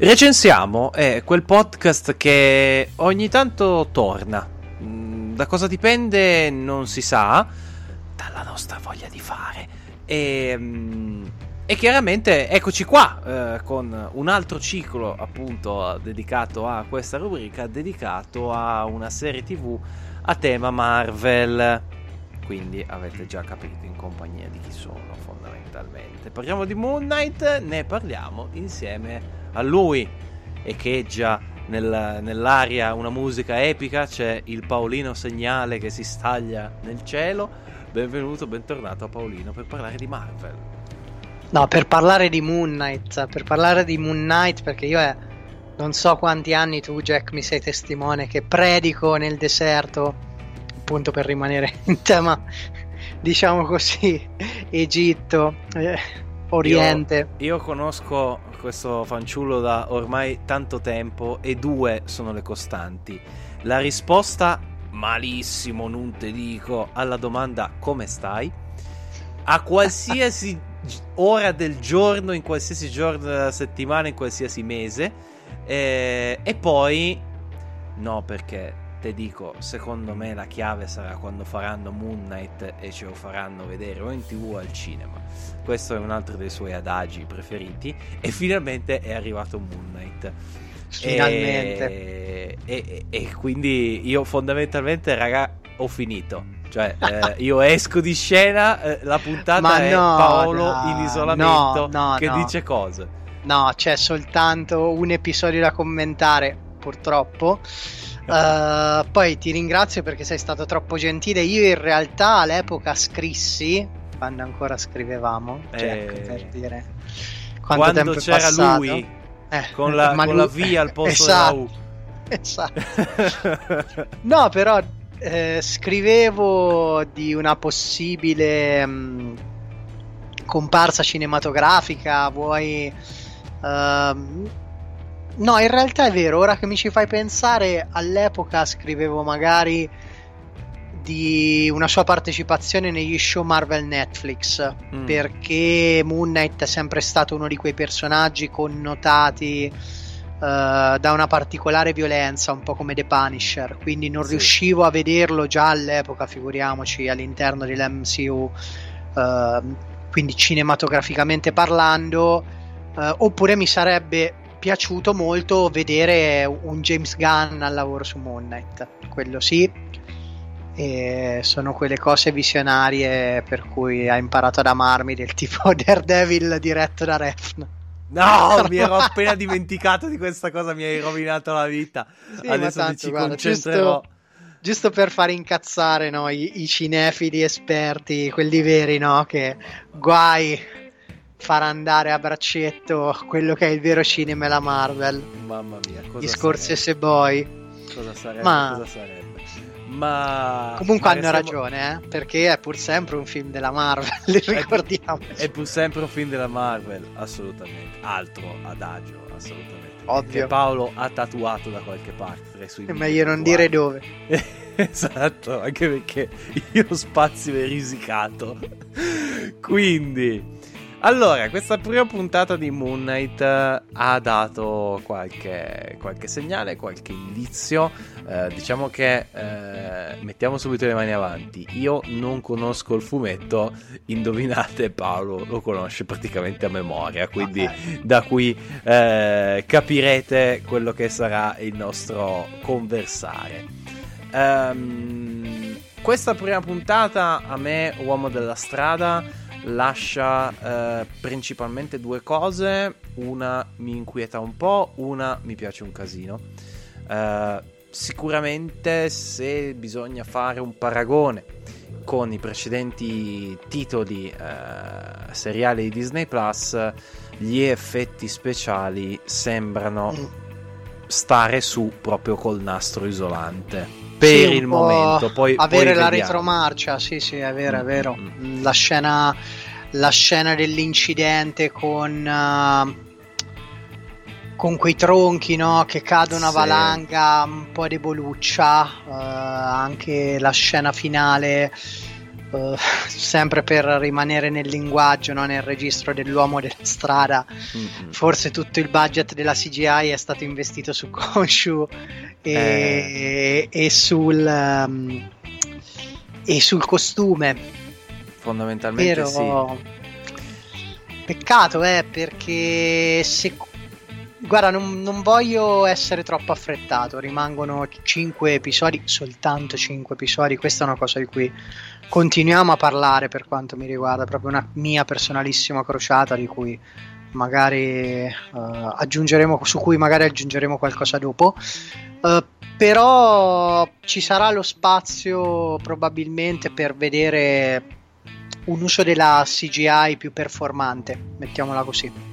Recensiamo è quel podcast che ogni tanto torna. Mm, Da cosa dipende non si sa, dalla nostra voglia di fare. E, mm, e chiaramente eccoci qua eh, con un altro ciclo appunto dedicato a questa rubrica, dedicato a una serie tv a tema Marvel. Quindi avete già capito in compagnia di chi sono fondamentalmente. Parliamo di Moon Knight, ne parliamo insieme a lui echeggia nel- nell'aria una musica epica, c'è il Paolino segnale che si staglia nel cielo. Benvenuto, bentornato a Paolino per parlare di Marvel. No, per parlare di Moon Knight, per parlare di Moon Knight, perché io è, non so quanti anni tu, Jack, mi sei testimone che predico nel deserto, appunto per rimanere in tema, diciamo così, Egitto, eh, Oriente. Io, io conosco questo fanciullo da ormai tanto tempo e due sono le costanti. La risposta malissimo, non te dico, alla domanda come stai? A qualsiasi ora del giorno, in qualsiasi giorno della settimana, in qualsiasi mese. Eh, e poi, no, perché te dico, secondo me la chiave sarà quando faranno Moon Knight e ce lo faranno vedere o in tv o al cinema. Questo è un altro dei suoi adagi preferiti. E finalmente è arrivato Moon Knight. Finalmente. E, e- e quindi io fondamentalmente, raga, ho finito. Cioè, eh, io esco di scena, eh, la puntata Ma è no, Paolo dai, in isolamento no, no, che no. dice cose. No, c'è soltanto un episodio da commentare, purtroppo. Eh, poi ti ringrazio perché sei stato troppo gentile. Io in realtà all'epoca scrissi, quando ancora scrivevamo, Jack, Eh, per dire quanto Quando c'era passato. lui Eh, con la, con lui- la V al posto esatto, esatto. No, però eh, scrivevo di una possibile mh, comparsa cinematografica, vuoi... ehm, no, in realtà è vero, ora che mi ci fai pensare, all'epoca scrivevo magari di una sua partecipazione negli show Marvel Netflix, Mm. perché Moon Knight è sempre stato uno di quei personaggi connotati eh, da una particolare violenza, un po' come The Punisher, quindi non Sì. riuscivo a vederlo già all'epoca, figuriamoci all'interno dell'MCU, eh, quindi cinematograficamente parlando, eh, oppure mi sarebbe piaciuto molto vedere un James Gunn al lavoro su Moon Knight, quello sì. E sono quelle cose visionarie per cui ha imparato ad amarmi del tipo Daredevil diretto da Refn. No, mi ero appena dimenticato di questa cosa, mi hai rovinato la vita. Sì, Adesso tanto, ci guarda, concentrerò. Giusto per far incazzare no, i, i cinefili esperti, quelli veri, no? Che guai far andare a braccetto quello che è il vero cinema e la Marvel. Mamma mia, cosa Gli Scorsese? Boy. Cosa sarebbe? Ma- Cosa sarebbe? Ma Comunque hanno restiamo- ragione, eh? Perché è pur sempre un film della Marvel, ricordiamo. È pur sempre un film della Marvel, assolutamente. Altro adagio, assolutamente. Ovvio. Che Paolo ha tatuato da qualche parte È meglio non dire dove. esatto, anche perché io spazio è risicato. Quindi, allora, questa prima puntata di Moon Knight eh, ha dato qualche, qualche segnale, qualche indizio. Eh, diciamo che eh, mettiamo subito le mani avanti. Io non conosco il fumetto, indovinate, Paolo lo conosce praticamente a memoria. Quindi, Ok. da qui eh, capirete quello che sarà il nostro conversare. Ehm, questa prima puntata a me, uomo della strada, lascia eh, principalmente due cose. Una mi inquieta un po', una mi piace un casino. Eh, sicuramente se bisogna fare un paragone con i precedenti titoli eh, seriali di Disney Plus, gli effetti speciali sembrano mm. stare su proprio col nastro isolante. Per sì, il momento, poi avere poi la retromarcia, sì, sì, è vero, è mm, vero. Mm-hmm. La scena, la scena dell'incidente con. Uh con quei tronchi no, che cadono a sì. valanga, un po' deboluccia, uh, anche la scena finale, uh, sempre per rimanere nel linguaggio, no, nel registro dell'uomo della strada. Mm-hmm. Forse tutto il budget della CGI è stato investito su Konshu e, eh. e, sul, um, e sul costume. Fondamentalmente Però, sì. Peccato, eh, perché se Guarda, non, non, voglio essere troppo affrettato. Rimangono 5 episodi, soltanto 5 episodi. Questa è una cosa di cui continuiamo a parlare per quanto mi riguarda. Proprio una mia personalissima crociata di cui magari uh, aggiungeremo, su cui magari aggiungeremo qualcosa dopo. Uh, però ci sarà lo spazio probabilmente per vedere un uso della CGI più performante, mettiamola così.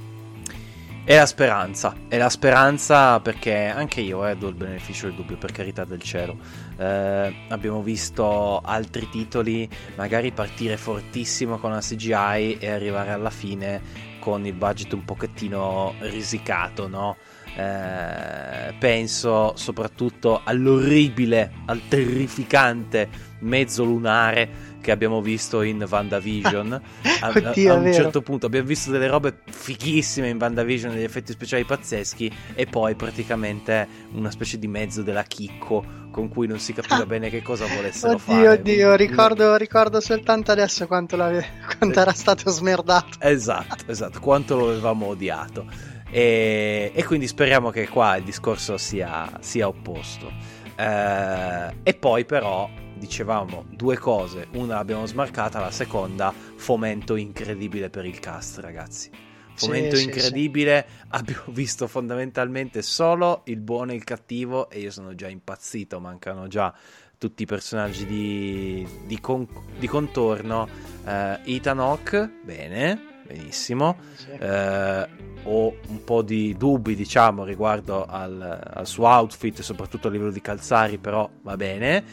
È la speranza, è la speranza perché anche io eh, do il beneficio del dubbio, per carità del cielo. Eh, abbiamo visto altri titoli magari partire fortissimo con la CGI e arrivare alla fine con il budget un pochettino risicato, no? Eh, penso soprattutto all'orribile, al terrificante mezzo lunare che abbiamo visto in VandaVision. a, Oddio, a un certo punto abbiamo visto delle robe fighissime in VandaVision, degli effetti speciali pazzeschi, e poi praticamente una specie di mezzo della chicco con cui non si capiva bene che cosa volessero oddio, fare. Oddio, ricordo, ricordo soltanto adesso quanto, quanto era stato smerdato. Esatto, esatto, quanto lo avevamo odiato. E, e, quindi speriamo che qua il discorso sia, sia opposto. Eh, e poi però dicevamo due cose, una l'abbiamo smarcata, la seconda fomento incredibile per il cast, ragazzi. Fomento sì, incredibile, sì, sì. abbiamo visto fondamentalmente solo il buono e il cattivo e io sono già impazzito, mancano già tutti i personaggi di, di, con, di contorno. Uh, Ethan Hawke, bene, benissimo. Uh, ho un po' di dubbi, diciamo, riguardo al, al suo outfit, soprattutto a livello di calzari, però va bene.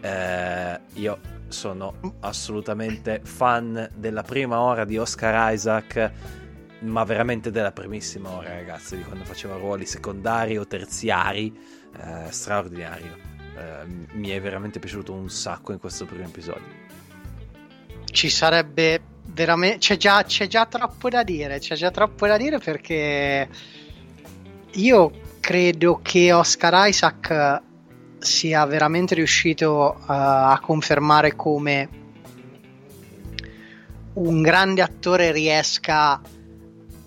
Eh, io sono assolutamente fan della prima ora di Oscar Isaac, ma veramente della primissima ora, ragazzi, di quando faceva ruoli secondari o terziari, eh, straordinario. Eh, mi è veramente piaciuto un sacco in questo primo episodio. Ci sarebbe veramente. C'è già, c'è già troppo da dire. C'è già troppo da dire perché io credo che Oscar Isaac sia veramente riuscito uh, a confermare come un grande attore riesca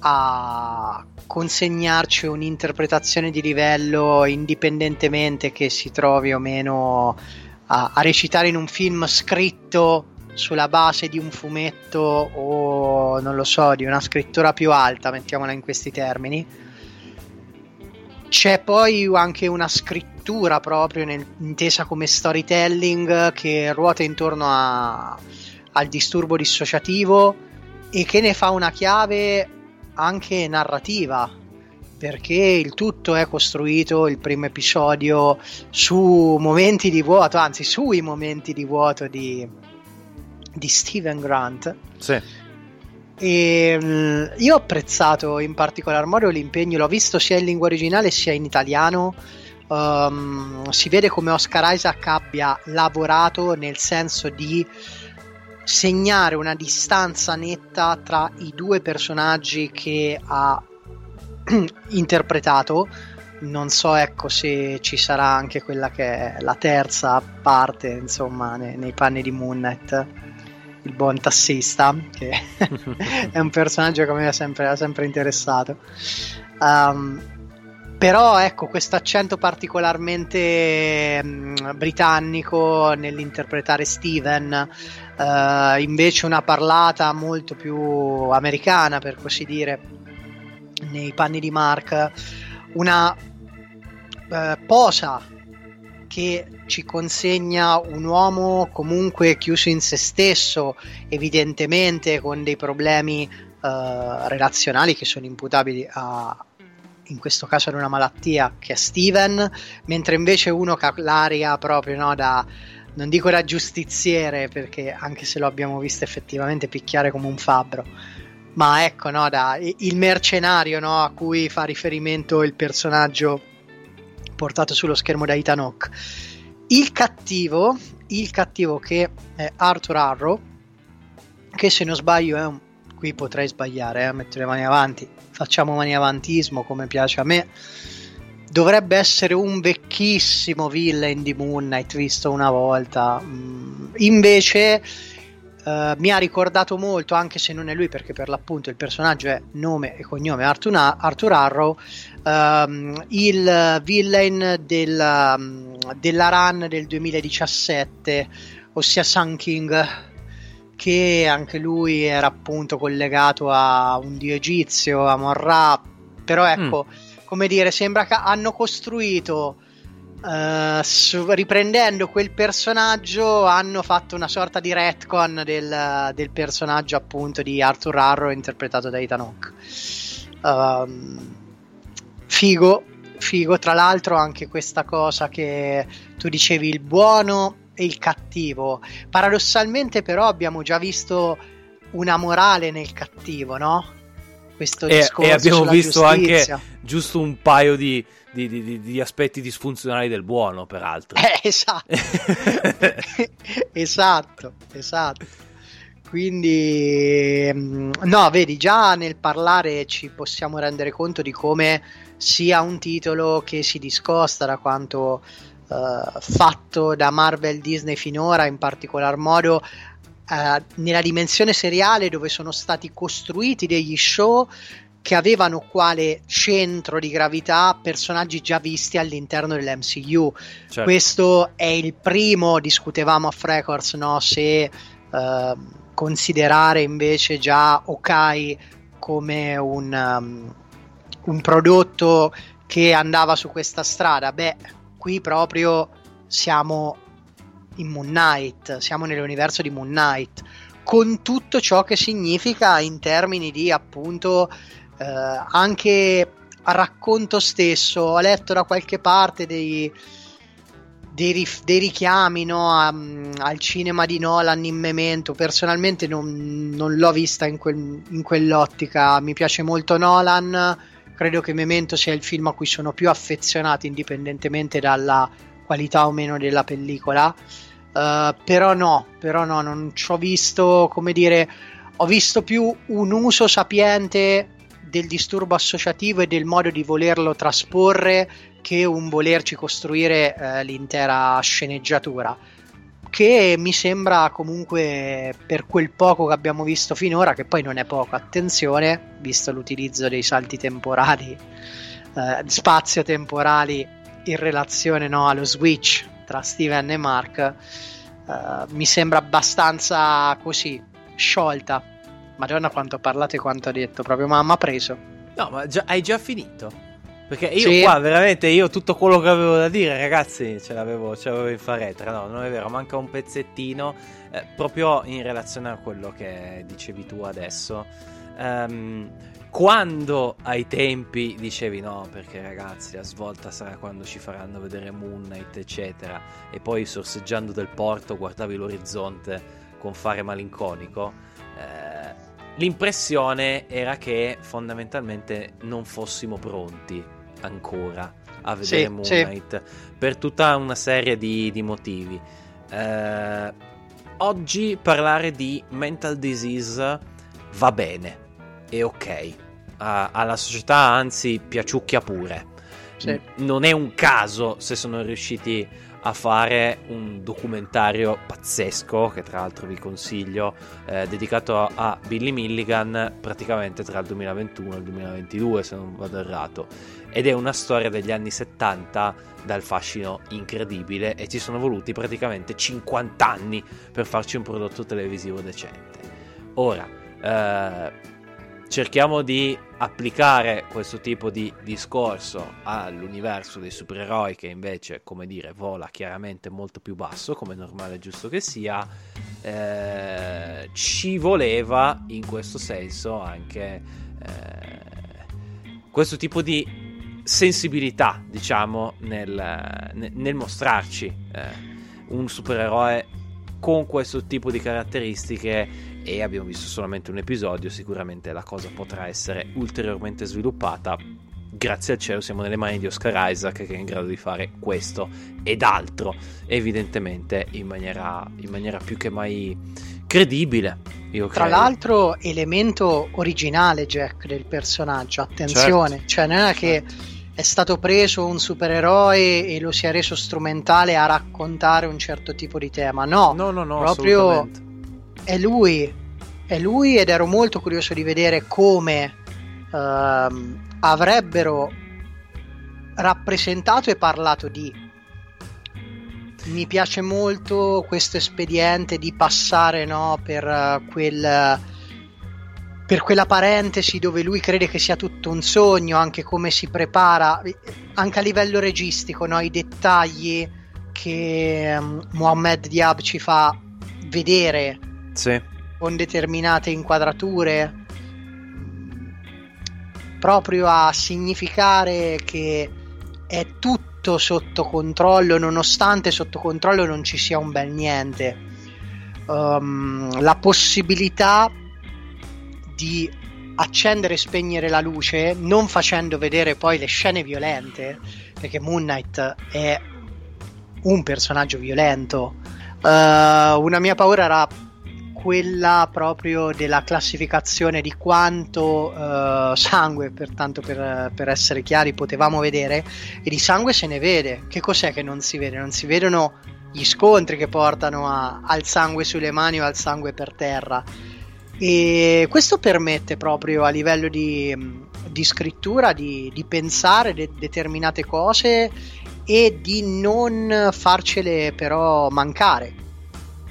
a consegnarci un'interpretazione di livello indipendentemente che si trovi o meno a, a recitare in un film scritto sulla base di un fumetto o non lo so, di una scrittura più alta, mettiamola in questi termini. C'è poi anche una scrittura proprio nel, intesa come storytelling che ruota intorno a, al disturbo dissociativo e che ne fa una chiave anche narrativa perché il tutto è costruito il primo episodio su momenti di vuoto, anzi sui momenti di vuoto di, di Steven Grant. Sì. E, um, io ho apprezzato in particolar modo l'impegno, l'ho visto sia in lingua originale sia in italiano um, si vede come Oscar Isaac abbia lavorato nel senso di segnare una distanza netta tra i due personaggi che ha interpretato. Non so ecco se ci sarà anche quella che è la terza parte, insomma, nei, nei panni di Moonnet, il buon tassista, che è un personaggio che me ha sempre, sempre interessato. Um, però ecco questo accento particolarmente mm, britannico nell'interpretare Steven uh, invece una parlata molto più americana per così dire nei panni di Mark una uh, posa che ci consegna un uomo comunque chiuso in se stesso, evidentemente con dei problemi uh, relazionali che sono imputabili a, in questo caso ad una malattia che è Steven, mentre invece uno che ha l'aria proprio no, da, non dico da giustiziere, perché anche se lo abbiamo visto effettivamente picchiare come un fabbro, ma ecco, no, da, il mercenario no, a cui fa riferimento il personaggio portato sullo schermo da Hawke. Il cattivo, il cattivo che è Arthur Arrow, che se non sbaglio è un... qui potrei sbagliare, eh, mettere le mani avanti, facciamo mani avantismo come piace a me. Dovrebbe essere un vecchissimo villain di Moon Knight visto una volta. Mm, invece uh, mi ha ricordato molto, anche se non è lui, perché per l'appunto il personaggio è nome e cognome Arthur, Arthur Arrow, uh, il villain della, um, della run del 2017, ossia Sun King che anche lui era appunto collegato a un dio egizio, a Morra, però ecco, mm. come dire, sembra che hanno costruito uh, su, riprendendo quel personaggio hanno fatto una sorta di retcon del, del personaggio appunto di Arthur Arrow interpretato da Ethan Hawke. Um, figo, figo, tra l'altro anche questa cosa che tu dicevi il buono e il cattivo. Paradossalmente, però, abbiamo già visto una morale nel cattivo, no? Questo e, discorso e abbiamo visto giustizia. anche giusto un paio di, di, di, di, aspetti disfunzionali del buono, peraltro. Eh, esatto. esatto, esatto. Quindi, mm, no, vedi, già nel parlare ci possiamo rendere conto di come sia un titolo che si discosta da quanto uh, fatto da Marvel Disney finora, in particolar modo uh, nella dimensione seriale dove sono stati costruiti degli show che avevano quale centro di gravità personaggi già visti all'interno dell'MCU. Certo. Questo è il primo, discutevamo off records, no? se uh, considerare invece già Okai come un, um, un prodotto che andava su questa strada. Beh, qui proprio siamo in Moon Knight, siamo nell'universo di Moon Knight, con tutto ciò che significa in termini di appunto eh, anche racconto stesso. Ho letto da qualche parte dei, dei, dei richiami no, a, al cinema di Nolan in Memento. Personalmente non, non l'ho vista in, quel, in quell'ottica. Mi piace molto Nolan credo che Memento sia il film a cui sono più affezionato indipendentemente dalla qualità o meno della pellicola uh, però no però no non ci ho visto come dire ho visto più un uso sapiente del disturbo associativo e del modo di volerlo trasporre che un volerci costruire uh, l'intera sceneggiatura che mi sembra comunque per quel poco che abbiamo visto finora, che poi non è poco, attenzione, visto l'utilizzo dei salti temporali, eh, spazio-temporali in relazione no, allo switch tra Steven e Mark, eh, mi sembra abbastanza così, sciolta. Madonna quanto ho parlato e quanto ha detto, proprio mamma ha preso. No, ma già, hai già finito? Perché io sì. qua veramente io tutto quello che avevo da dire, ragazzi, ce l'avevo, ce l'avevo in faretra. No, non è vero, manca un pezzettino. Eh, proprio in relazione a quello che dicevi tu adesso. Um, quando ai tempi dicevi no, perché ragazzi, la svolta sarà quando ci faranno vedere Moon Knight, eccetera, e poi sorseggiando del porto guardavi l'orizzonte con fare malinconico. Eh, l'impressione era che fondamentalmente non fossimo pronti ancora a vedere sì, Moon Knight sì. per tutta una serie di, di motivi. Eh, oggi parlare di mental disease va bene, è ok. Alla società anzi piaciucchia pure. Sì. non è un caso se sono riusciti a fare un documentario pazzesco che tra l'altro vi consiglio eh, dedicato a Billy Milligan praticamente tra il 2021 e il 2022 se non vado errato ed è una storia degli anni 70 dal fascino incredibile e ci sono voluti praticamente 50 anni per farci un prodotto televisivo decente. Ora, eh, cerchiamo di applicare questo tipo di discorso all'universo dei supereroi che invece, come dire, vola chiaramente molto più basso, come normale e giusto che sia, eh, ci voleva in questo senso anche eh, questo tipo di sensibilità, diciamo, nel, nel mostrarci eh, un supereroe con questo tipo di caratteristiche e abbiamo visto solamente un episodio, sicuramente la cosa potrà essere ulteriormente sviluppata. Grazie al cielo siamo nelle mani di Oscar Isaac che è in grado di fare questo ed altro, evidentemente in maniera, in maniera più che mai credibile. Io Tra credo. l'altro, elemento originale Jack del personaggio, attenzione, Certo. cioè non è che è stato preso un supereroe e lo si è reso strumentale a raccontare un certo tipo di tema, no, No, no, no, proprio è lui, è lui ed ero molto curioso di vedere come ehm, avrebbero rappresentato e parlato di. Mi piace molto questo espediente di passare no, per, eh, quel, per quella parentesi dove lui crede che sia tutto un sogno, anche come si prepara, anche a livello registico, no, i dettagli che um, Mohamed Diab ci fa vedere Sì. Con determinate inquadrature proprio a significare che è tutto sotto controllo nonostante sotto controllo non ci sia un bel niente. Um, la possibilità di accendere e spegnere la luce non facendo vedere poi le scene violente perché Moon Knight è un personaggio violento. Uh, una mia paura era quella proprio della classificazione di quanto uh, sangue, pertanto per, per, essere chiari, potevamo vedere, e di sangue se ne vede. Che cos'è che non si vede? Non si vedono gli scontri che portano a, al sangue sulle mani o al sangue per terra. E questo permette proprio a livello di, di scrittura di, di pensare de- determinate cose e di non farcele però mancare,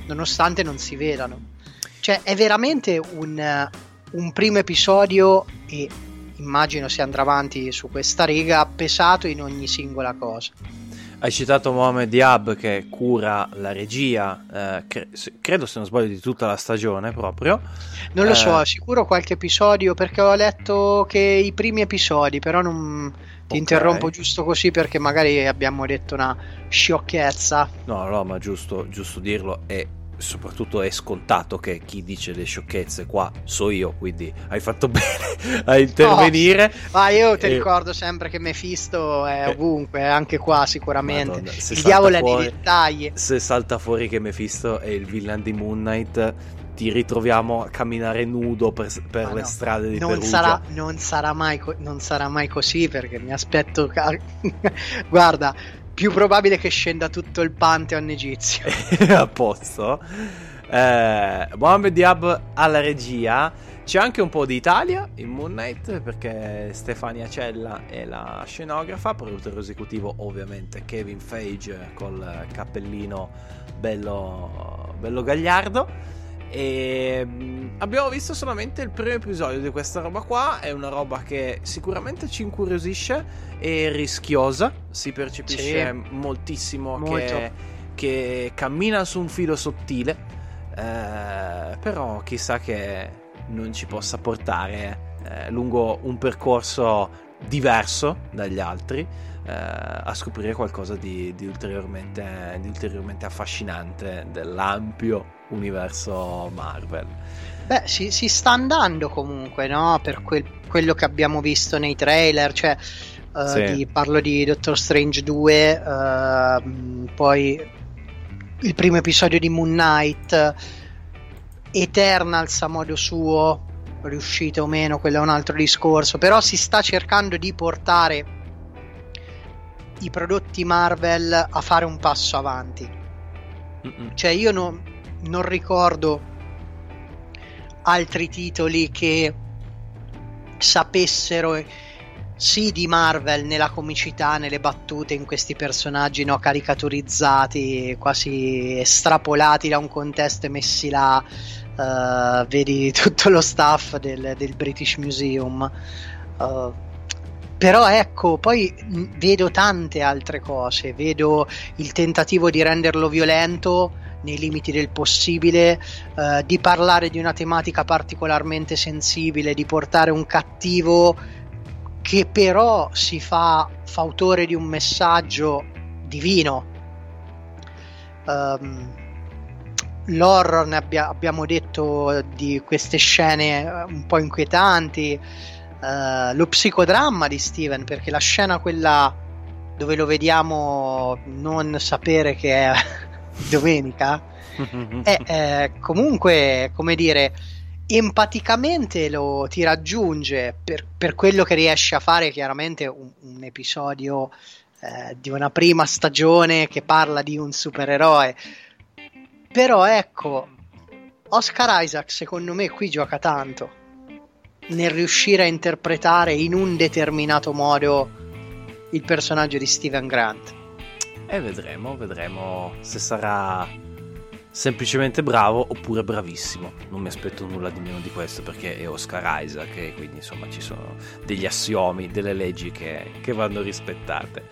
nonostante non si vedano. Cioè è veramente un, un primo episodio e immagino si andrà avanti su questa riga pesato in ogni singola cosa. Hai citato Mohamed Diab che cura la regia, eh, cre- credo se non sbaglio di tutta la stagione proprio. Non lo eh, so, sicuro qualche episodio perché ho letto che i primi episodi, però non ti okay. interrompo giusto così perché magari abbiamo detto una sciocchezza. No, no, ma giusto, giusto dirlo e soprattutto è scontato che chi dice le sciocchezze qua so io, quindi hai fatto bene a intervenire. No, ma io ti e... ricordo sempre che Mephisto è ovunque, anche qua sicuramente. Madonna, il diavolo fuori, è nei dettagli. Se salta fuori che Mephisto è il villain di Moon Knight, ti ritroviamo a camminare nudo per, per le no, strade di non Perugia. Sarà, non, sarà mai, non sarà mai così perché mi aspetto... Guarda, più probabile che scenda tutto il Pantheon egizio. a posto. Eh, Mohamed Diab alla regia. C'è anche un po' di Italia in Moon Knight perché Stefania Cella è la scenografa, produttore esecutivo ovviamente Kevin Feige col cappellino bello, bello gagliardo. E abbiamo visto solamente il primo episodio di questa roba qua. È una roba che sicuramente ci incuriosisce e rischiosa. Si percepisce sì. moltissimo che, che, cammina su un filo sottile. Eh, però chissà che non ci possa portare eh, lungo un percorso diverso dagli altri eh, a scoprire qualcosa di, di, ulteriormente, di ulteriormente affascinante dell'ampio universo Marvel. Beh, si, si sta andando comunque, no? Per quel, quello che abbiamo visto nei trailer, cioè uh, sì. di, parlo di Doctor Strange 2, uh, poi il primo episodio di Moon Knight, Eternals a modo suo, riuscite o meno, quello è un altro discorso, però si sta cercando di portare i prodotti Marvel a fare un passo avanti. Mm-mm. Cioè io non, non ricordo altri titoli che sapessero sì di Marvel nella comicità, nelle battute, in questi personaggi no, caricaturizzati, quasi estrapolati da un contesto e messi là uh, vedi tutto lo staff del, del British Museum. Uh, però ecco, poi vedo tante altre cose, vedo il tentativo di renderlo violento nei limiti del possibile, uh, di parlare di una tematica particolarmente sensibile, di portare un cattivo che però si fa fautore di un messaggio divino. Um, l'horror, ne abbia, abbiamo detto di queste scene eh, un po' inquietanti, uh, lo psicodramma di Steven, perché la scena quella dove lo vediamo non sapere che è domenica è eh, comunque, come dire, empaticamente lo ti raggiunge per, per, quello che riesce a fare chiaramente un, un episodio eh, di una prima stagione che parla di un supereroe però ecco, Oscar Isaac secondo me qui gioca tanto nel riuscire a interpretare in un determinato modo il personaggio di Steven Grant. E vedremo, vedremo se sarà semplicemente bravo oppure bravissimo. Non mi aspetto nulla di meno di questo perché è Oscar Isaac e quindi insomma ci sono degli assiomi, delle leggi che, che vanno rispettate.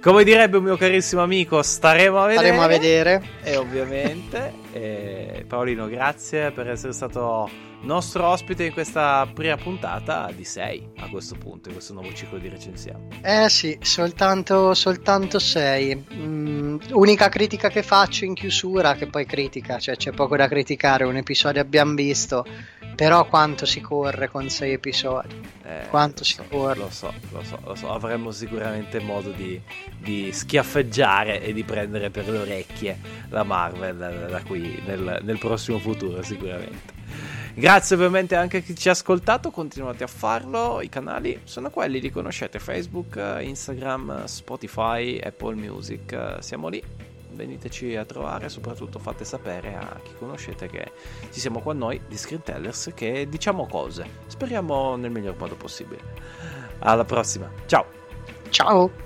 Come direbbe un mio carissimo amico, staremo a vedere. Staremo a vedere. E ovviamente, e Paolino, grazie per essere stato nostro ospite in questa prima puntata di 6 a questo punto, in questo nuovo ciclo di recensione. Eh sì, soltanto, soltanto 6. Mm, unica critica che faccio in chiusura, che poi critica, cioè c'è poco da criticare, un episodio abbiamo visto però quanto si corre con sei episodi? Eh, quanto si so, corre? Lo so, lo so, lo so. Avremo sicuramente modo di, di, schiaffeggiare e di prendere per le orecchie la Marvel da qui nel, nel prossimo futuro, sicuramente. Grazie ovviamente anche a chi ci ha ascoltato, continuate a farlo, i canali sono quelli, li conoscete, Facebook, Instagram, Spotify, Apple Music, siamo lì veniteci a trovare, soprattutto fate sapere a chi conoscete che ci siamo qua noi di Screentellers che diciamo cose, speriamo nel miglior modo possibile. Alla prossima, ciao! Ciao!